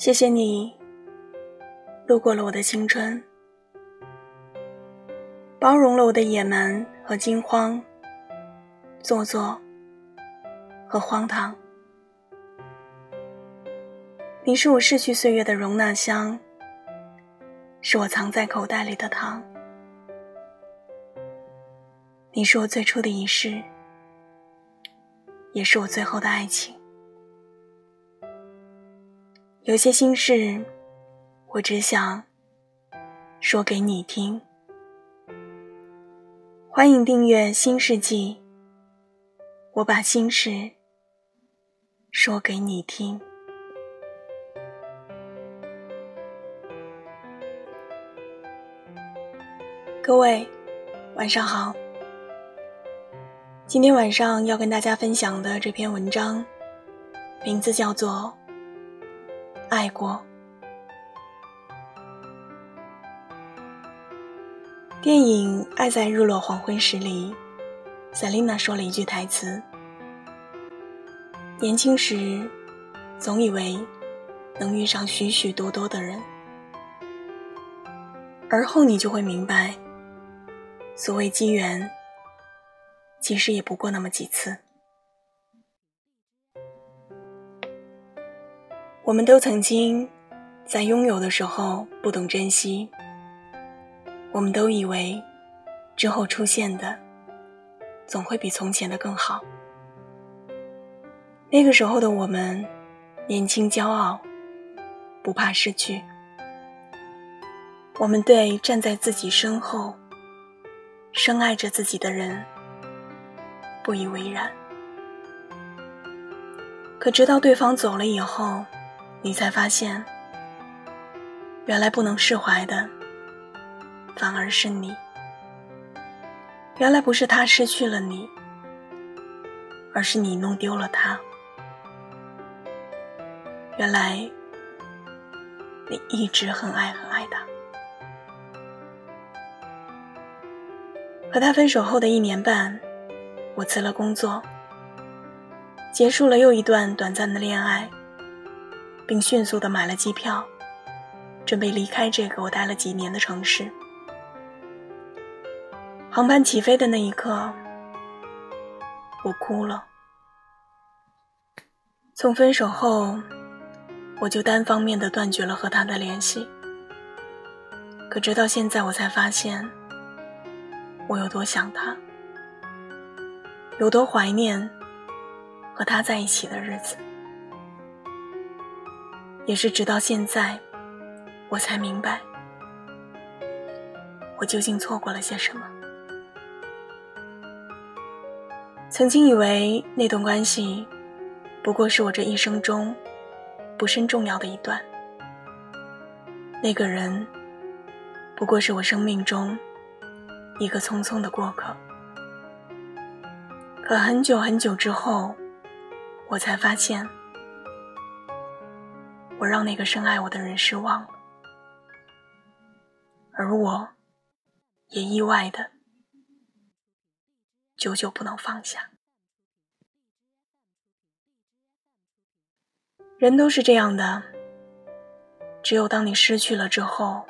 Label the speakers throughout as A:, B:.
A: 谢谢你路过了我的青春，包容了我的野蛮和惊慌、做作和荒唐。你是我逝去岁月的容纳箱，是我藏在口袋里的糖。你是我最初的仪式，也是我最后的爱情。有些心事，我只想说给你听。欢迎订阅《新世纪》，我把心事说给你听。各位，晚上好。今天晚上要跟大家分享的这篇文章，名字叫做。爱过。电影《爱在日落黄昏时》里，Selina 说了一句台词：“年轻时，总以为能遇上许许多多的人，而后你就会明白，所谓机缘，其实也不过那么几次。”我们都曾经在拥有的时候不懂珍惜，我们都以为之后出现的总会比从前的更好。那个时候的我们年轻骄傲，不怕失去。我们对站在自己身后、深爱着自己的人不以为然。可直到对方走了以后，你才发现，原来不能释怀的，反而是你。原来不是他失去了你，而是你弄丢了他。原来你一直很爱很爱他。和他分手后的一年半，我辞了工作，结束了又一段短暂的恋爱。并迅速的买了机票，准备离开这个我待了几年的城市。航班起飞的那一刻，我哭了。从分手后，我就单方面的断绝了和他的联系。可直到现在，我才发现，我有多想他，有多怀念和他在一起的日子。也是直到现在，我才明白，我究竟错过了些什么。曾经以为那段关系，不过是我这一生中不甚重要的一段。那个人，不过是我生命中一个匆匆的过客。可很久很久之后，我才发现。我让那个深爱我的人失望了，而我，也意外的，久久不能放下。人都是这样的，只有当你失去了之后，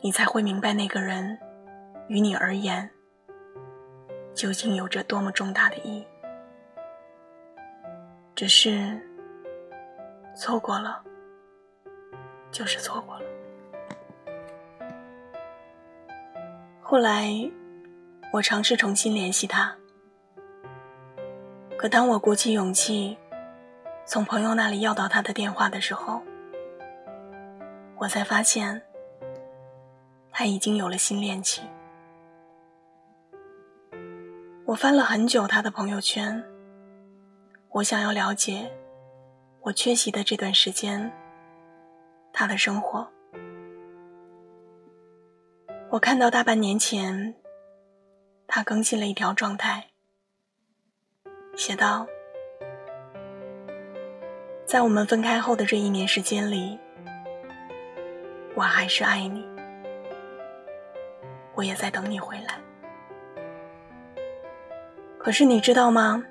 A: 你才会明白那个人，于你而言，究竟有着多么重大的意义。只是。错过了，就是错过了。后来，我尝试重新联系他，可当我鼓起勇气从朋友那里要到他的电话的时候，我才发现他已经有了新恋情。我翻了很久他的朋友圈，我想要了解。我缺席的这段时间，他的生活，我看到大半年前，他更新了一条状态，写道：“在我们分开后的这一年时间里，我还是爱你，我也在等你回来。可是你知道吗？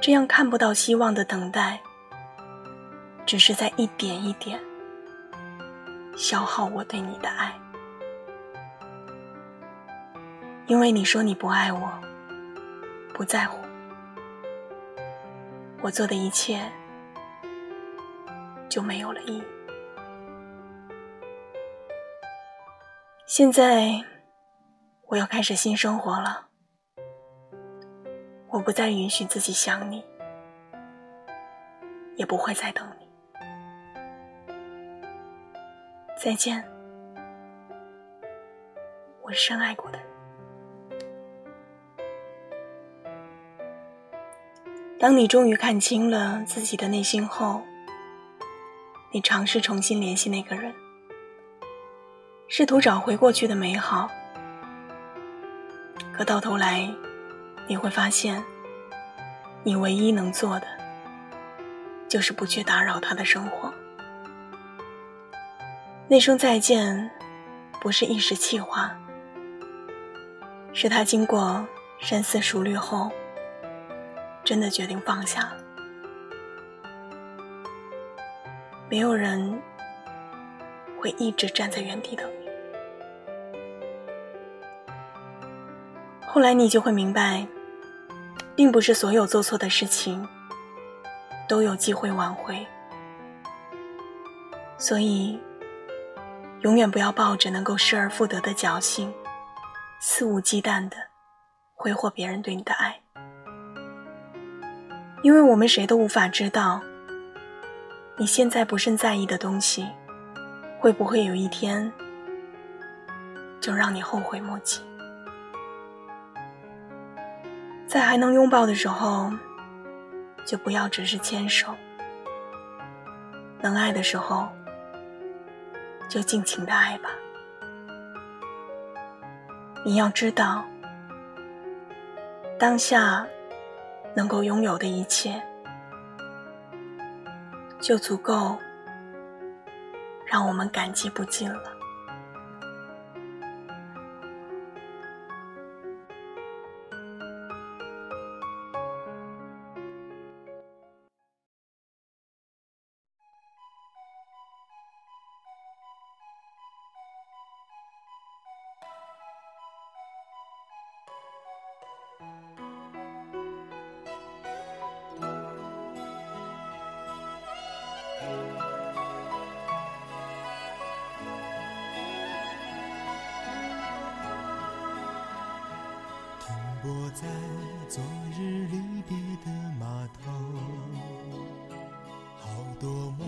A: 这样看不到希望的等待。”只是在一点一点消耗我对你的爱。因为你说你不爱我，不在乎，我做的一切就没有了意义。现在我要开始新生活了，我不再允许自己想你，也不会再等你。再见，我深爱过的人。当你终于看清了自己的内心后，你尝试重新联系那个人，试图找回过去的美好，可到头来，你会发现，你唯一能做的，就是不去打扰他的生活。那声再见，不是一时气话，是他经过深思熟虑后。真的决定放下了，没有人会一直站在原地等你。后来你就会明白，并不是所有做错的事情都有机会挽回，所以永远不要抱着能够失而复得的侥幸，肆无忌惮的挥霍别人对你的爱。因为我们谁都无法知道，你现在不甚在意的东西，会不会有一天就让你后悔莫及。在还能拥抱的时候，就不要只是牵手；能爱的时候，就尽情的爱吧。你要知道，当下。能够拥有的一切，就足够让我们感激不尽了。
B: 我在昨日离别的码头，好多梦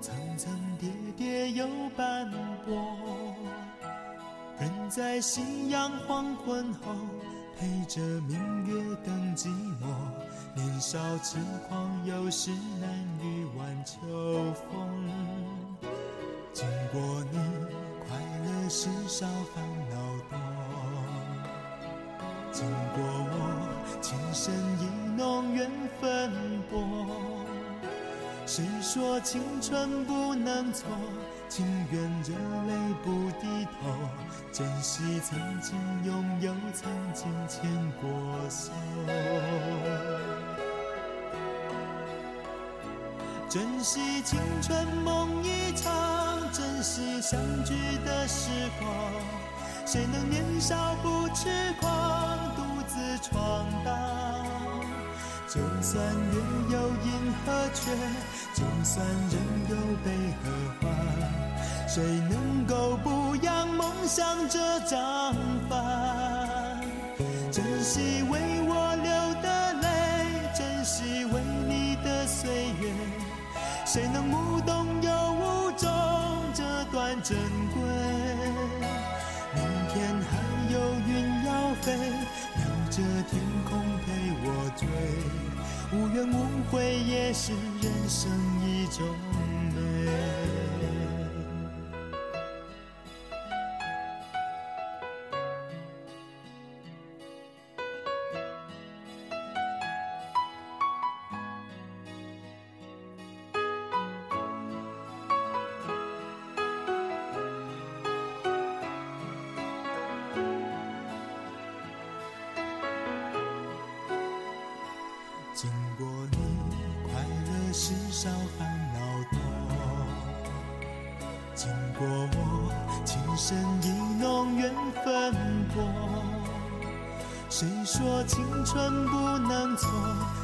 B: 层层叠叠又斑驳，人在夕阳黄昏后，陪着明月等寂寞。年少痴狂，有时难御晚秋风。经过你，快乐时少，烦恼。经过我，情深意浓，缘分薄。谁说青春不能错？情愿热泪不低头，珍惜曾经拥有，曾经牵过手。珍惜青春梦一场，珍惜相聚的时光。谁能年少不痴狂，独自闯荡？就算月有阴和缺，就算人有悲和欢，谁能够不扬梦想这张帆？珍惜为我流的泪，珍惜为你的岁月，谁能无动又无衷这段珍贵？飞，留着天空陪我追，无怨无悔也是人生一种经过你，快乐时少，烦恼多。经过我，情深意浓缘分薄。谁说青春不能错？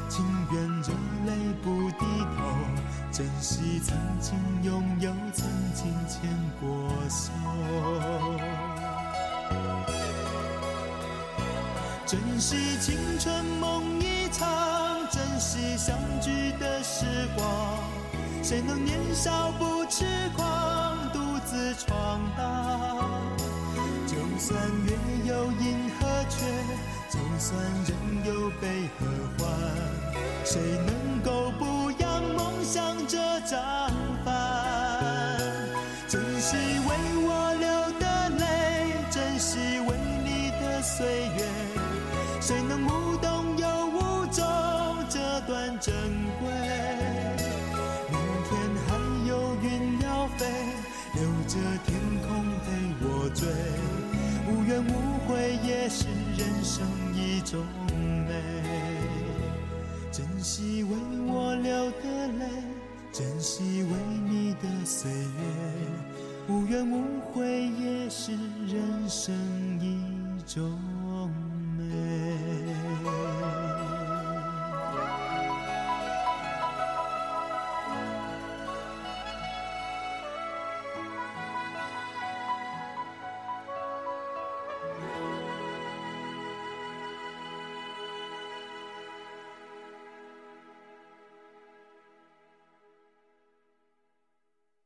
B: 情愿热泪不低头，珍惜曾经拥有，曾经牵过手。珍惜青春梦，惜相聚的时光。谁能年少不痴狂，独自闯荡？就算月有阴和缺，就算人有悲和欢，谁能够不扬梦想这张留着天空陪我追。无怨无悔也是人生一种美。珍惜为我流的泪，珍惜为你的岁月。无怨无悔也是人生一种。